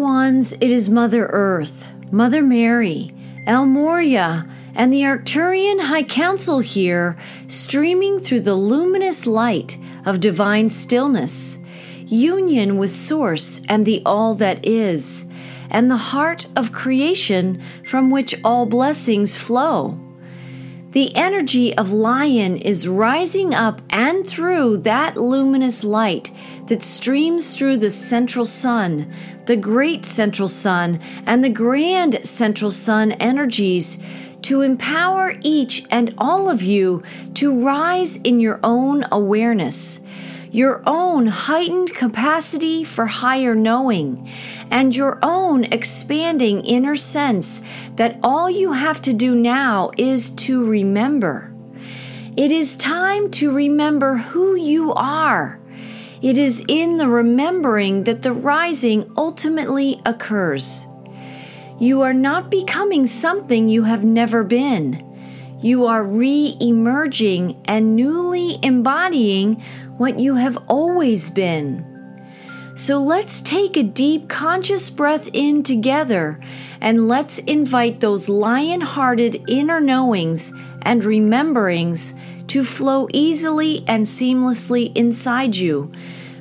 ones, it is Mother Earth, Mother Mary, El Morya, and the Arcturian High Council here, streaming through the luminous light of divine stillness, union with Source and the All that is, and the heart of creation from which all blessings flow. The energy of Lion is rising up and through that luminous light that streams through the central sun, the great central sun, and the grand central sun energies to empower each and all of you to rise in your own awareness your own heightened capacity for higher knowing, and your own expanding inner sense that all you have to do now is to remember. It is time to remember who you are. It is in the remembering that the rising ultimately occurs. You are not becoming something you have never been. You are re emerging and newly embodying what you have always been. So let's take a deep conscious breath in together and let's invite those lion hearted inner knowings and rememberings to flow easily and seamlessly inside you,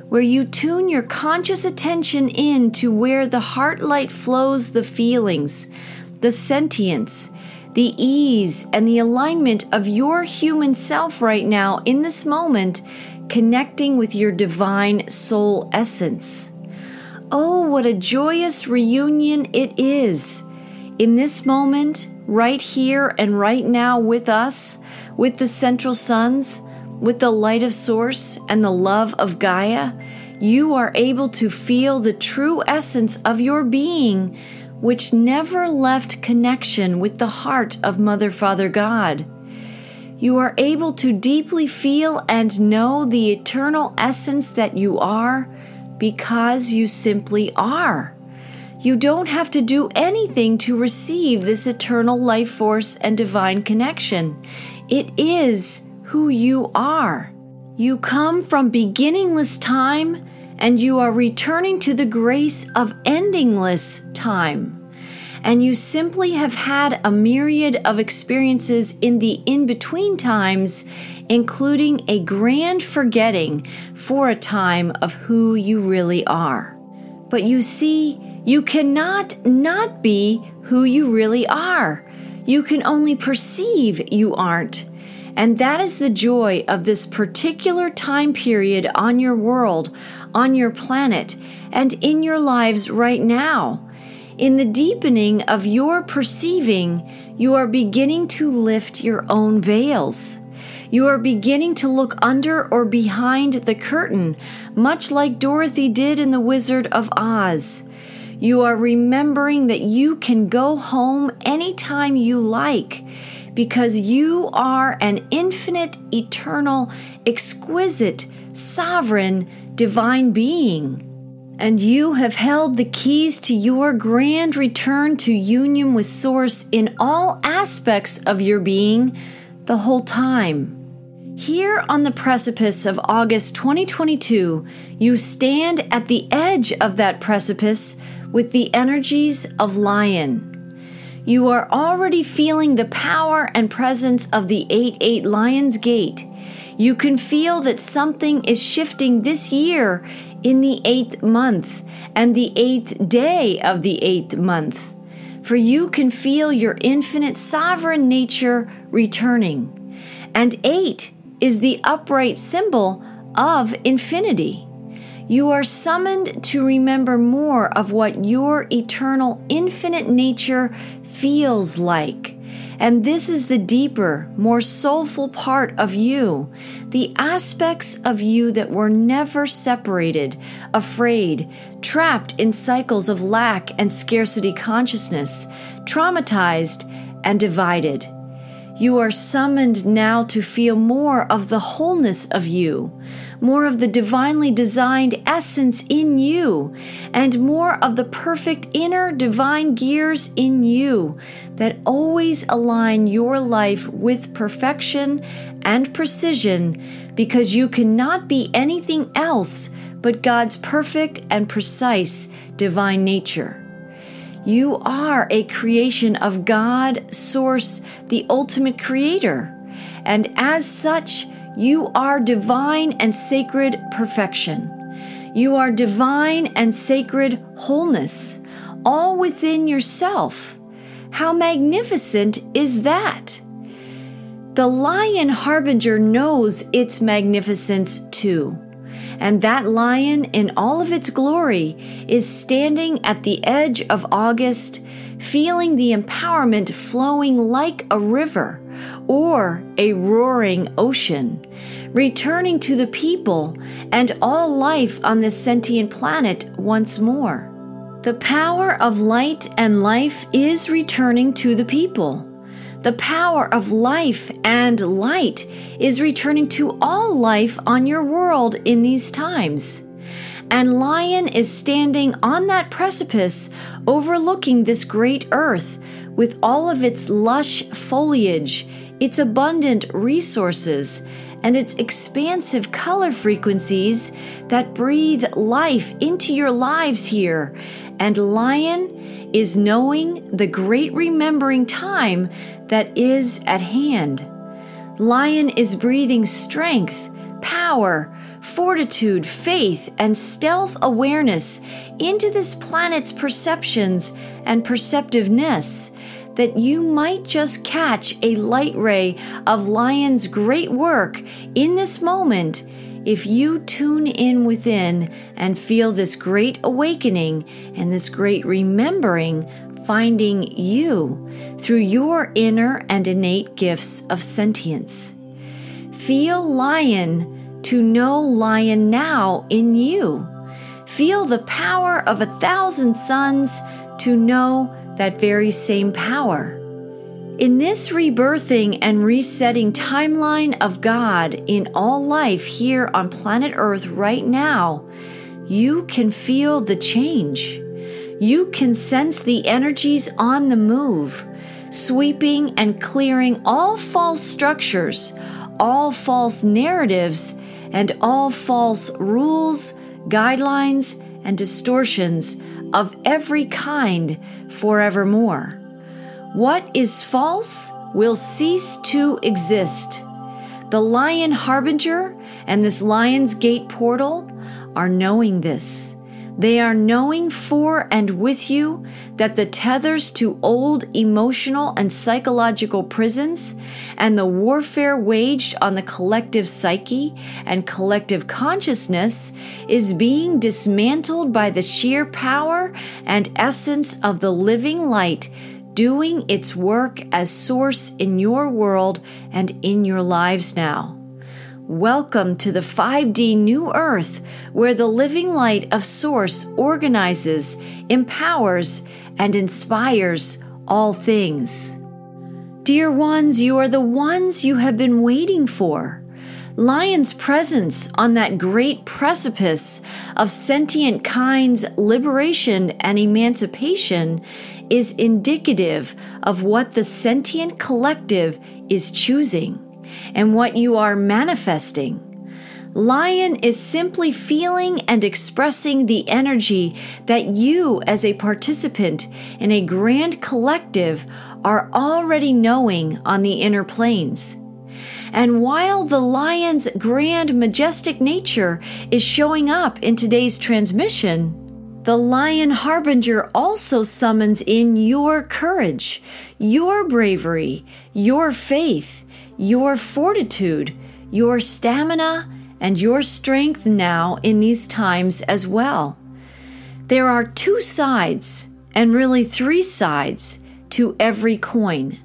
where you tune your conscious attention in to where the heart light flows the feelings, the sentience, the ease, and the alignment of your human self right now in this moment connecting with your divine soul essence. Oh, what a joyous reunion it is! In this moment, right here and right now with us, with the central suns, with the light of Source and the love of Gaia, you are able to feel the true essence of your being, which never left connection with the heart of Mother, Father, God you are able to deeply feel and know the eternal essence that you are because you simply are. You don't have to do anything to receive this eternal life force and divine connection. It is who you are. You come from beginningless time and you are returning to the grace of endingless time and you simply have had a myriad of experiences in the in between times, including a grand forgetting for a time of who you really are. But you see, you cannot not be who you really are. You can only perceive you aren't. And that is the joy of this particular time period on your world, on your planet, and in your lives right now in the deepening of your perceiving, you are beginning to lift your own veils. You are beginning to look under or behind the curtain, much like Dorothy did in The Wizard of Oz. You are remembering that you can go home anytime you like because you are an infinite, eternal, exquisite, sovereign, divine being and you have held the keys to your grand return to union with Source in all aspects of your being the whole time. Here on the precipice of August 2022, you stand at the edge of that precipice with the energies of Lion. You are already feeling the power and presence of the 8 8 Lion's Gate. You can feel that something is shifting this year in the eighth month and the eighth day of the eighth month. For you can feel your infinite sovereign nature returning. And eight is the upright symbol of infinity. You are summoned to remember more of what your eternal infinite nature feels like and this is the deeper, more soulful part of you, the aspects of you that were never separated, afraid, trapped in cycles of lack and scarcity consciousness, traumatized and divided. You are summoned now to feel more of the wholeness of you, more of the divinely designed essence in you, and more of the perfect inner divine gears in you that always align your life with perfection and precision because you cannot be anything else but God's perfect and precise divine nature. You are a creation of God, Source, the ultimate creator. And as such, you are divine and sacred perfection. You are divine and sacred wholeness, all within yourself. How magnificent is that? The lion harbinger knows its magnificence too. And that lion, in all of its glory, is standing at the edge of August, feeling the empowerment flowing like a river or a roaring ocean, returning to the people and all life on this sentient planet once more. The power of light and life is returning to the people. The power of life and light is returning to all life on your world in these times. And Lion is standing on that precipice overlooking this great earth with all of its lush foliage, its abundant resources, and its expansive color frequencies that breathe life into your lives here. And Lion is knowing the great remembering time that is at hand. Lion is breathing strength, power, fortitude, faith, and stealth awareness into this planet's perceptions and perceptiveness that you might just catch a light ray of Lion's great work in this moment if you tune in within and feel this great awakening and this great remembering finding you through your inner and innate gifts of sentience. Feel lion to know lion now in you. Feel the power of a thousand suns to know that very same power. In this rebirthing and resetting timeline of God in all life here on planet Earth right now, you can feel the change. You can sense the energies on the move, sweeping and clearing all false structures, all false narratives, and all false rules, guidelines, and distortions of every kind forevermore. What is false will cease to exist. The Lion Harbinger and this Lion's Gate portal are knowing this. They are knowing for and with you that the tethers to old emotional and psychological prisons and the warfare waged on the collective psyche and collective consciousness is being dismantled by the sheer power and essence of the living light doing its work as source in your world and in your lives now. Welcome to the 5D New Earth, where the living light of Source organizes, empowers, and inspires all things. Dear ones, you are the ones you have been waiting for. Lion's presence on that great precipice of sentient kinds' liberation and emancipation is indicative of what the sentient collective is choosing and what you are manifesting. Lion is simply feeling and expressing the energy that you, as a participant in a grand collective, are already knowing on the inner planes. And while the lion's grand, majestic nature is showing up in today's transmission, the Lion Harbinger also summons in your courage, your bravery, your faith, your fortitude, your stamina, and your strength now in these times as well. There are two sides, and really three sides, to every coin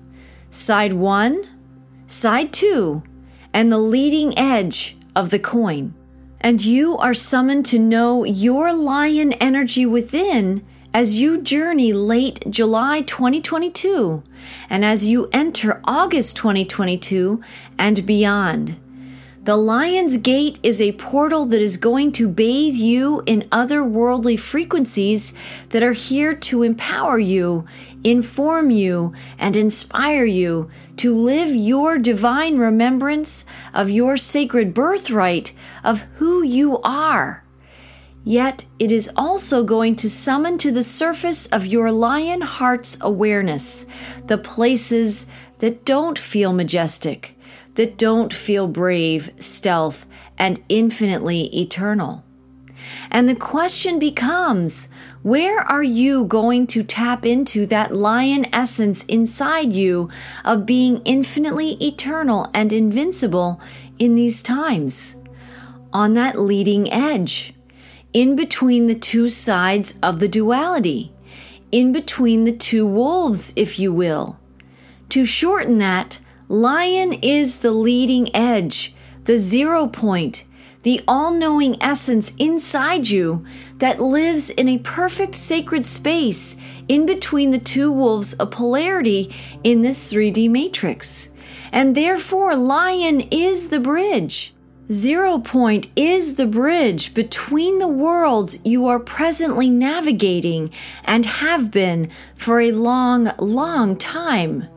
side one, side two, and the leading edge of the coin. And you are summoned to know your lion energy within as you journey late July 2022 and as you enter August 2022 and beyond. The Lion's Gate is a portal that is going to bathe you in otherworldly frequencies that are here to empower you, inform you, and inspire you to live your divine remembrance of your sacred birthright of who you are. Yet it is also going to summon to the surface of your lion heart's awareness the places that don't feel majestic that don't feel brave, stealth, and infinitely eternal. And the question becomes where are you going to tap into that lion essence inside you of being infinitely eternal and invincible in these times? On that leading edge, in between the two sides of the duality, in between the two wolves, if you will. To shorten that, Lion is the leading edge, the zero point, the all knowing essence inside you that lives in a perfect sacred space in between the two wolves of polarity in this 3D matrix. And therefore, Lion is the bridge. Zero point is the bridge between the worlds you are presently navigating and have been for a long, long time.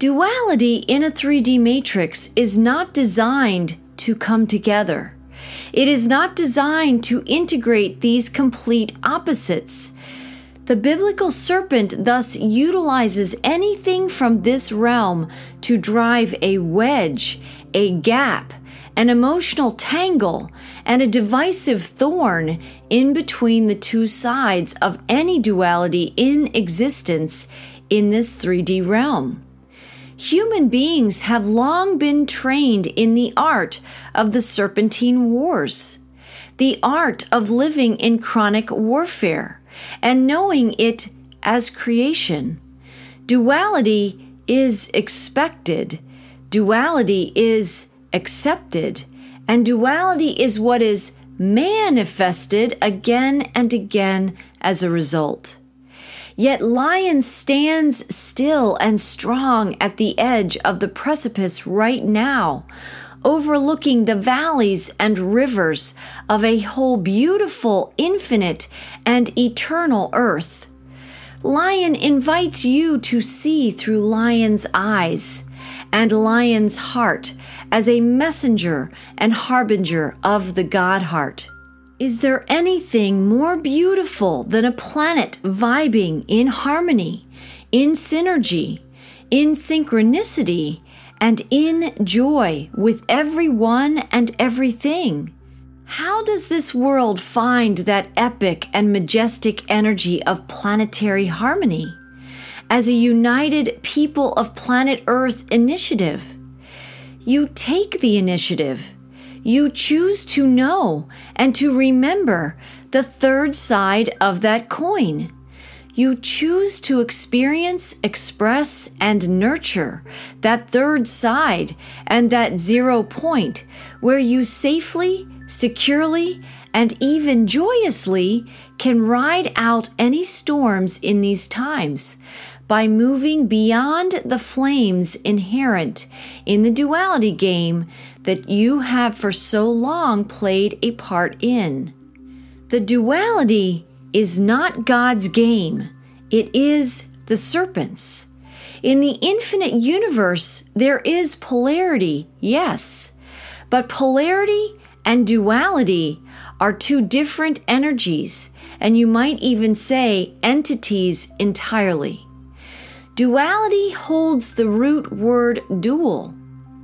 Duality in a 3D matrix is not designed to come together. It is not designed to integrate these complete opposites. The biblical serpent thus utilizes anything from this realm to drive a wedge, a gap, an emotional tangle, and a divisive thorn in between the two sides of any duality in existence in this 3D realm. Human beings have long been trained in the art of the serpentine wars, the art of living in chronic warfare, and knowing it as creation. Duality is expected, duality is accepted, and duality is what is manifested again and again as a result. Yet Lion stands still and strong at the edge of the precipice right now, overlooking the valleys and rivers of a whole beautiful, infinite, and eternal earth. Lion invites you to see through Lion's eyes and Lion's heart as a messenger and harbinger of the God heart. Is there anything more beautiful than a planet vibing in harmony, in synergy, in synchronicity, and in joy with everyone and everything? How does this world find that epic and majestic energy of planetary harmony? As a united people of planet Earth initiative, you take the initiative you choose to know and to remember the third side of that coin. You choose to experience, express, and nurture that third side and that zero point where you safely, securely, and even joyously can ride out any storms in these times by moving beyond the flames inherent in the duality game that you have for so long played a part in. The duality is not God's game, it is the serpent's. In the infinite universe, there is polarity, yes, but polarity and duality are two different energies, and you might even say entities entirely. Duality holds the root word dual,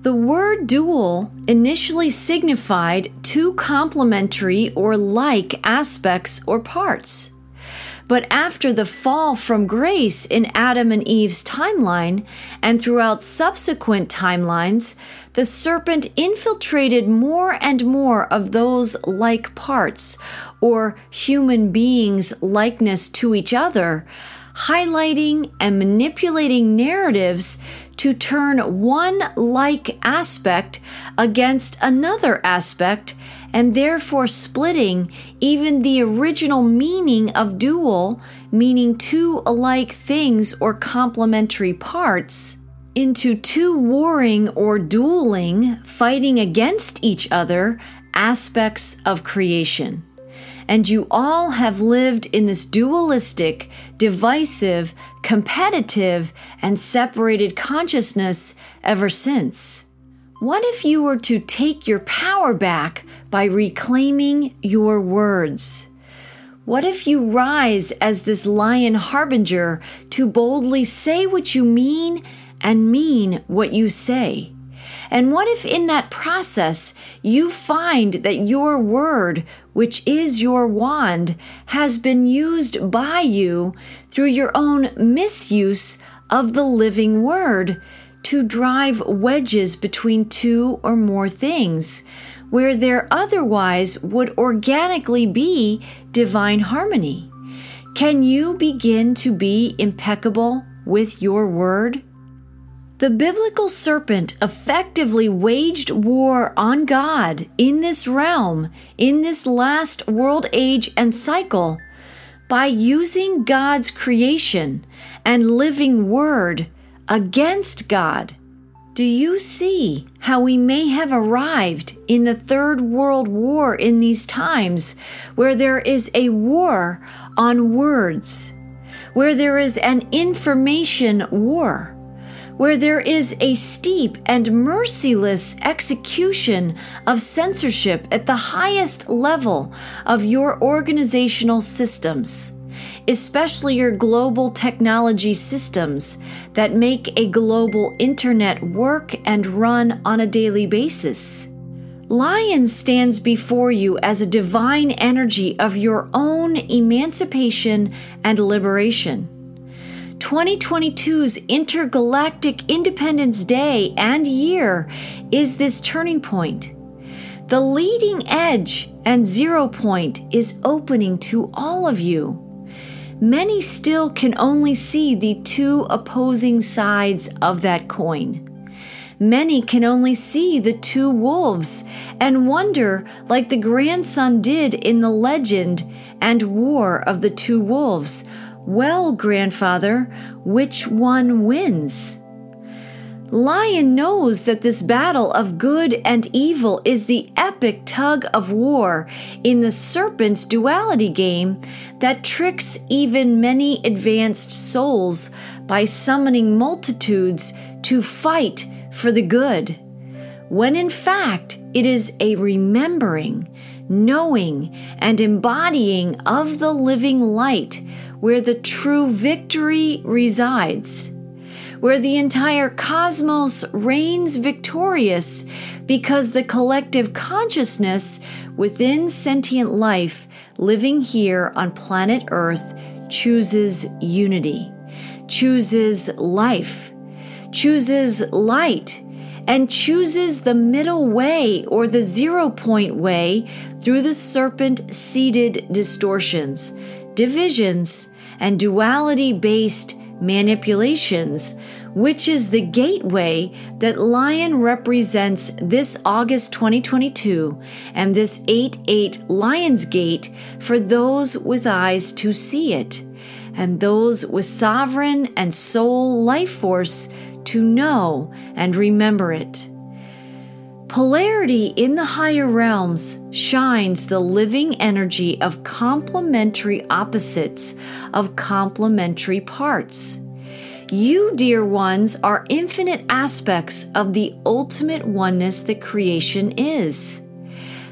the word dual initially signified two complementary or like aspects or parts. But after the fall from grace in Adam and Eve's timeline and throughout subsequent timelines, the serpent infiltrated more and more of those like parts or human beings' likeness to each other, highlighting and manipulating narratives to turn one like aspect against another aspect and therefore splitting even the original meaning of dual, meaning two alike things or complementary parts, into two warring or dueling, fighting against each other aspects of creation. And you all have lived in this dualistic, divisive, competitive, and separated consciousness ever since. What if you were to take your power back by reclaiming your words? What if you rise as this lion harbinger to boldly say what you mean and mean what you say? And what if in that process you find that your word, which is your wand, has been used by you through your own misuse of the living word to drive wedges between two or more things, where there otherwise would organically be divine harmony? Can you begin to be impeccable with your word? The biblical serpent effectively waged war on God in this realm, in this last world age and cycle, by using God's creation and living word against God. Do you see how we may have arrived in the Third World War in these times, where there is a war on words, where there is an information war? Where there is a steep and merciless execution of censorship at the highest level of your organizational systems, especially your global technology systems that make a global internet work and run on a daily basis. Lion stands before you as a divine energy of your own emancipation and liberation. 2022's Intergalactic Independence Day and year is this turning point. The leading edge and zero point is opening to all of you. Many still can only see the two opposing sides of that coin. Many can only see the two wolves and wonder, like the grandson did in the legend and war of the two wolves, well, grandfather, which one wins? Lion knows that this battle of good and evil is the epic tug of war in the serpent's duality game that tricks even many advanced souls by summoning multitudes to fight for the good, when in fact it is a remembering, knowing, and embodying of the living light where the true victory resides, where the entire cosmos reigns victorious because the collective consciousness within sentient life living here on planet Earth chooses unity, chooses life, chooses light, and chooses the middle way or the zero point way through the serpent seeded distortions, divisions, and duality based manipulations, which is the gateway that Lion represents this August 2022 and this 8 8 Lion's Gate for those with eyes to see it, and those with sovereign and soul life force to know and remember it. Polarity in the higher realms shines the living energy of complementary opposites of complementary parts. You, dear ones, are infinite aspects of the ultimate oneness that creation is.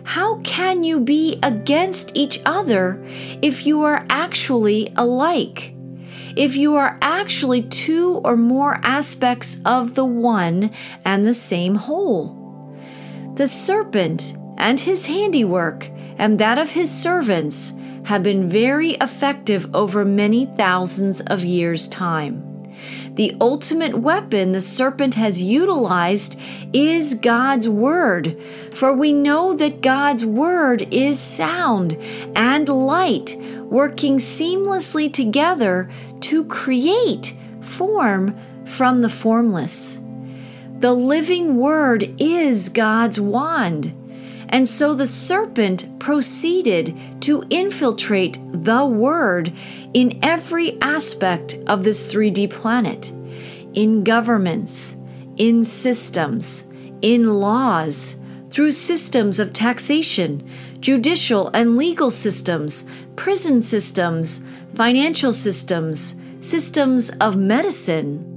How can you be against each other if you are actually alike? If you are actually two or more aspects of the one and the same whole? The serpent and his handiwork and that of his servants have been very effective over many thousands of years' time. The ultimate weapon the serpent has utilized is God's Word, for we know that God's Word is sound and light, working seamlessly together to create form from the formless. The living word is God's wand, And so the serpent proceeded to infiltrate the Word in every aspect of this 3D planet in governments, in systems, in laws, through systems of taxation, judicial and legal systems, prison systems, financial systems, systems of medicine,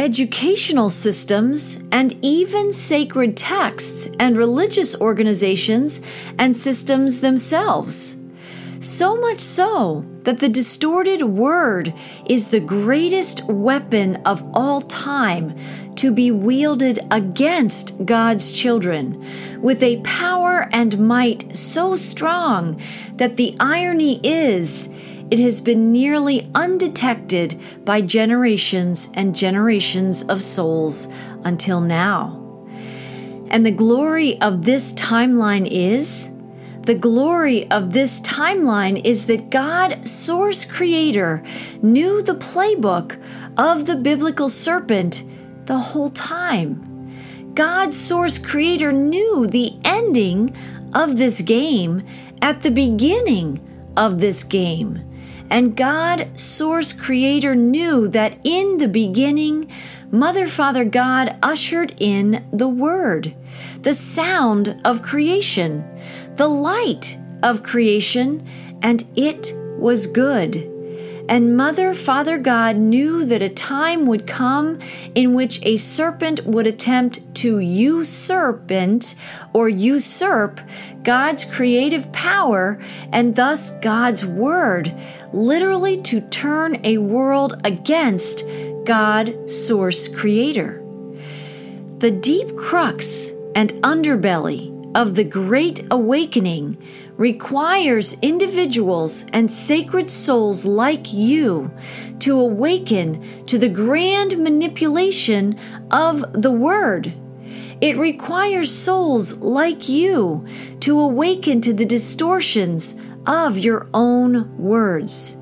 educational systems, and even sacred texts and religious organizations and systems themselves. So much so that the distorted word is the greatest weapon of all time to be wielded against God's children with a power and might so strong that the irony is it has been nearly undetected by generations and generations of souls until now. And the glory of this timeline is the glory of this timeline is that God, source creator, knew the playbook of the biblical serpent the whole time. God, source creator, knew the ending of this game at the beginning of this game. And God, source creator, knew that in the beginning, Mother, Father, God ushered in the Word, the sound of creation, the light of creation, and it was good. And Mother, Father God knew that a time would come in which a serpent would attempt to usurp or usurp God's creative power and thus God's word, literally to turn a world against God, source creator. The deep crux and underbelly of the Great Awakening requires individuals and sacred souls like you to awaken to the grand manipulation of the Word. It requires souls like you to awaken to the distortions of your own words.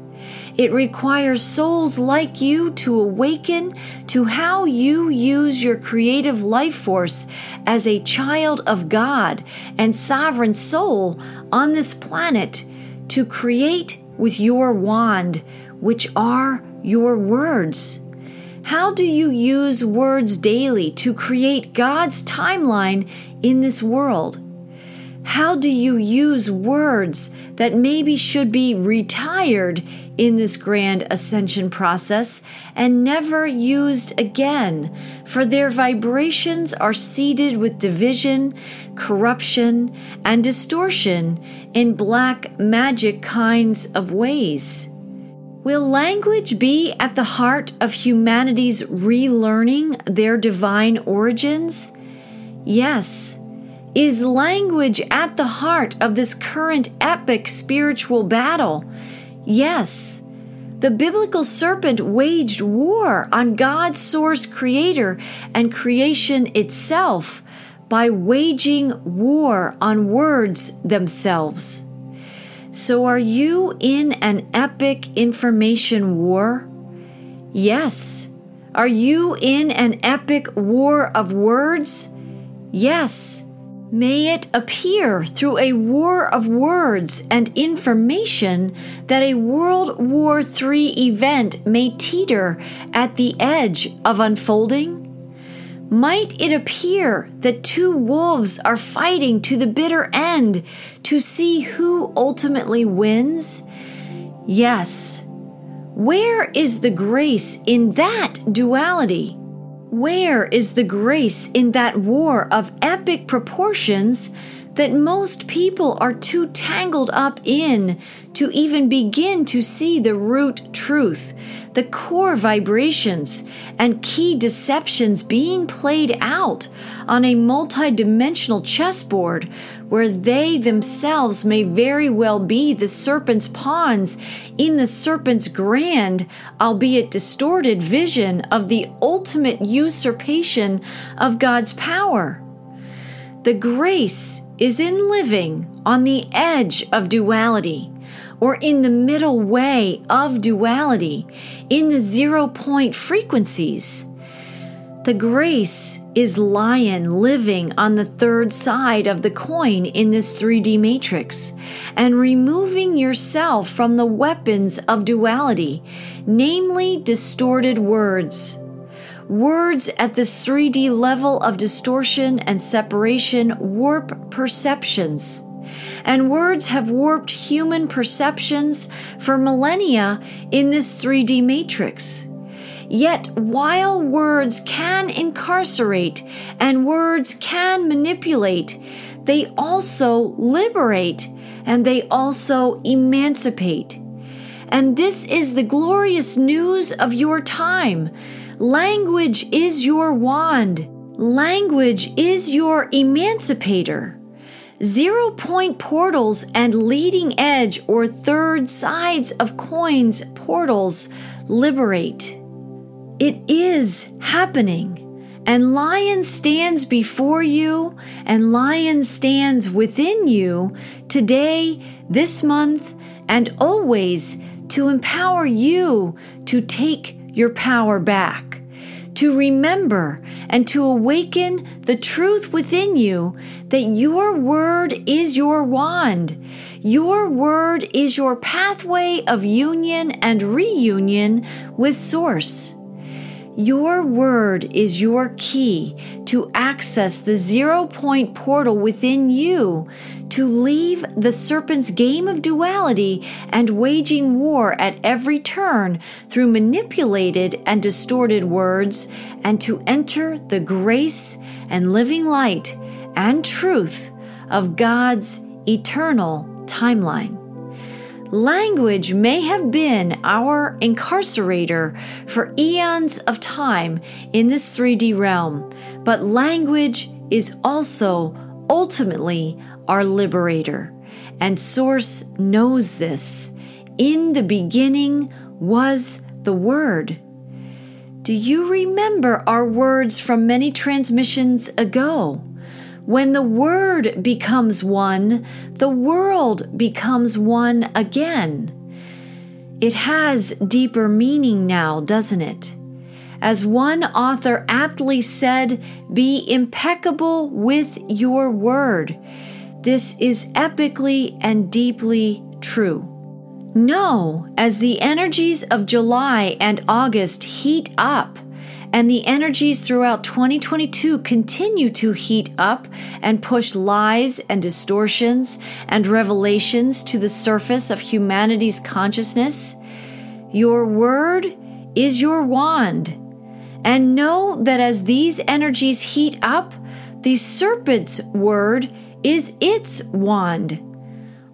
It requires souls like you to awaken to how you use your creative life force as a child of God and sovereign soul on this planet to create with your wand, which are your words. How do you use words daily to create God's timeline in this world? How do you use words that maybe should be retired in this grand ascension process and never used again, for their vibrations are seeded with division, corruption, and distortion in black magic kinds of ways? Will language be at the heart of humanity's relearning their divine origins? Yes. Is language at the heart of this current epic spiritual battle? Yes. The biblical serpent waged war on God's source creator and creation itself by waging war on words themselves. So, are you in an epic information war? Yes. Are you in an epic war of words? Yes. May it appear through a war of words and information that a World War III event may teeter at the edge of unfolding? Might it appear that two wolves are fighting to the bitter end to see who ultimately wins? Yes. Where is the grace in that duality? Where is the grace in that war of epic proportions that most people are too tangled up in to even begin to see the root truth, the core vibrations, and key deceptions being played out on a multidimensional chessboard where they themselves may very well be the serpent's pawns in the serpent's grand, albeit distorted vision of the ultimate usurpation of God's power. The grace is in living on the edge of duality or in the middle way of duality in the zero point frequencies. The grace is lion living on the third side of the coin in this 3D matrix and removing yourself from the weapons of duality, namely distorted words. Words at this 3D level of distortion and separation warp perceptions. And words have warped human perceptions for millennia in this 3D matrix. Yet, while words can incarcerate and words can manipulate, they also liberate and they also emancipate. And this is the glorious news of your time. Language is your wand. Language is your emancipator. Zero point portals and leading edge or third sides of coins portals liberate. It is happening. And lion stands before you, and lion stands within you today, this month, and always to empower you to take your power back, to remember and to awaken the truth within you that your word is your wand. Your word is your pathway of union and reunion with Source. Your word is your key to access the zero point portal within you to leave the serpent's game of duality and waging war at every turn through manipulated and distorted words and to enter the grace and living light and truth of God's eternal timeline. Language may have been our incarcerator for eons of time in this 3D realm, but language is also ultimately our liberator. And Source knows this. In the beginning was the Word. Do you remember our words from many transmissions ago? When the Word becomes one, the world becomes one again. It has deeper meaning now, doesn't it? As one author aptly said, be impeccable with your word. This is epically and deeply true. Know, as the energies of July and August heat up, and the energies throughout 2022 continue to heat up and push lies and distortions and revelations to the surface of humanity's consciousness, your word is your wand. And know that as these energies heat up, the serpent's word is its wand.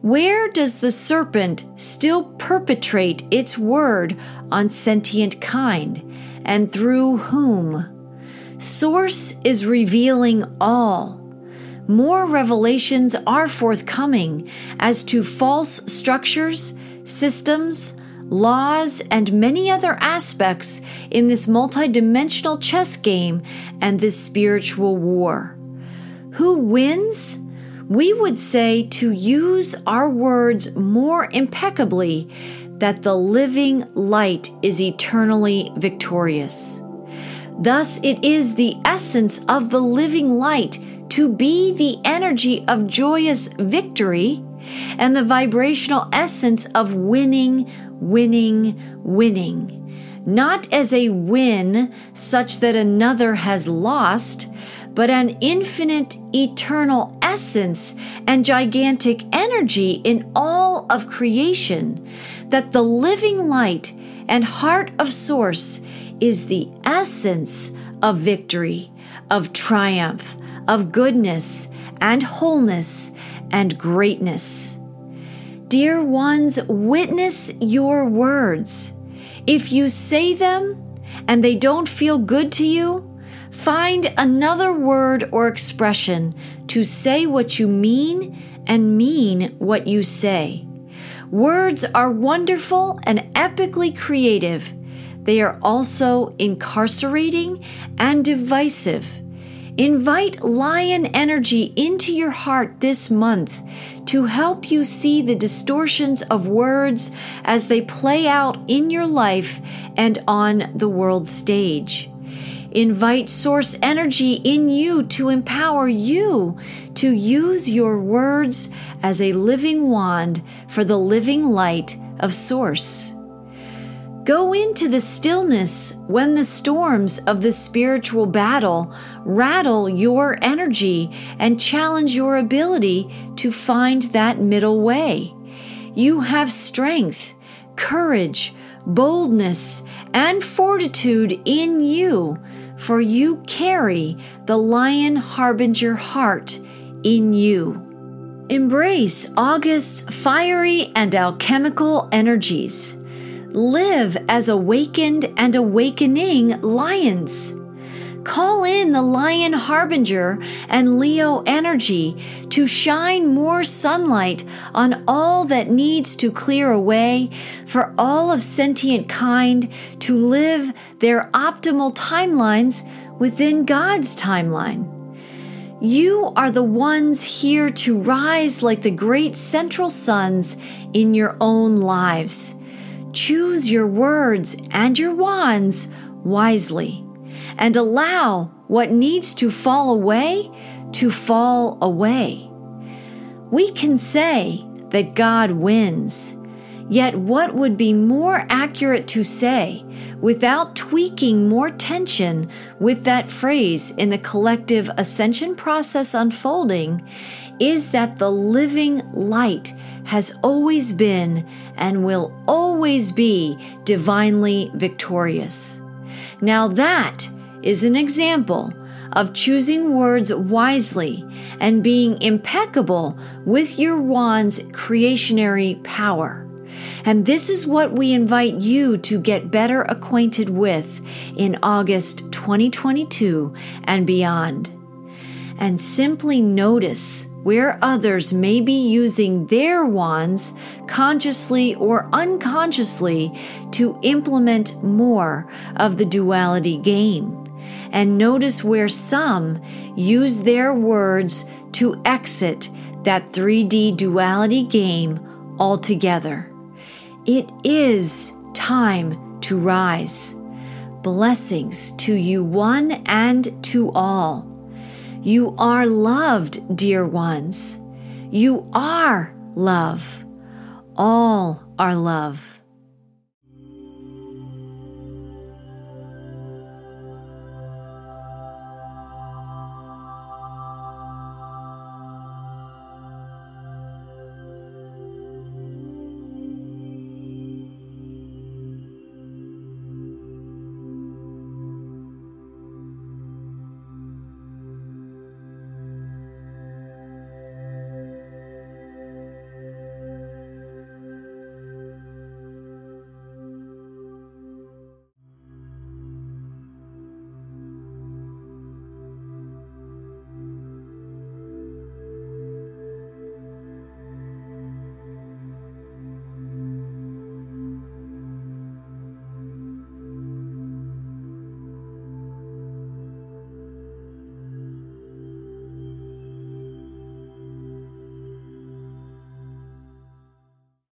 Where does the serpent still perpetrate its word on sentient kind? and through whom. Source is revealing all. More revelations are forthcoming as to false structures, systems, laws, and many other aspects in this multidimensional chess game and this spiritual war. Who wins? We would say to use our words more impeccably that the living light is eternally victorious. Thus, it is the essence of the living light to be the energy of joyous victory and the vibrational essence of winning, winning, winning. Not as a win such that another has lost, but an infinite, eternal essence and gigantic energy in all of creation that the living light and heart of Source is the essence of victory, of triumph, of goodness and wholeness and greatness. Dear ones, witness your words. If you say them and they don't feel good to you, find another word or expression to say what you mean and mean what you say. Words are wonderful and epically creative. They are also incarcerating and divisive. Invite lion energy into your heart this month to help you see the distortions of words as they play out in your life and on the world stage. Invite source energy in you to empower you to use your words as a living wand for the living light of source. Go into the stillness when the storms of the spiritual battle rattle your energy and challenge your ability to find that middle way. You have strength, courage, boldness, and fortitude in you for you carry the lion harbinger heart in you. Embrace August's fiery and alchemical energies. Live as awakened and awakening lions. Call in the Lion Harbinger and Leo energy to shine more sunlight on all that needs to clear away for all of sentient kind to live their optimal timelines within God's timeline. You are the ones here to rise like the great central suns in your own lives. Choose your words and your wands wisely and allow what needs to fall away to fall away. We can say that God wins, yet what would be more accurate to say without tweaking more tension with that phrase in the collective ascension process unfolding is that the living light has always been and will always be divinely victorious. Now, that is an example of choosing words wisely and being impeccable with your wand's creationary power. And this is what we invite you to get better acquainted with in August 2022 and beyond. And simply notice where others may be using their wands consciously or unconsciously to implement more of the duality game and notice where some use their words to exit that 3D duality game altogether. It is time to rise. Blessings to you, one and to all. You are loved, dear ones. You are love. All are love.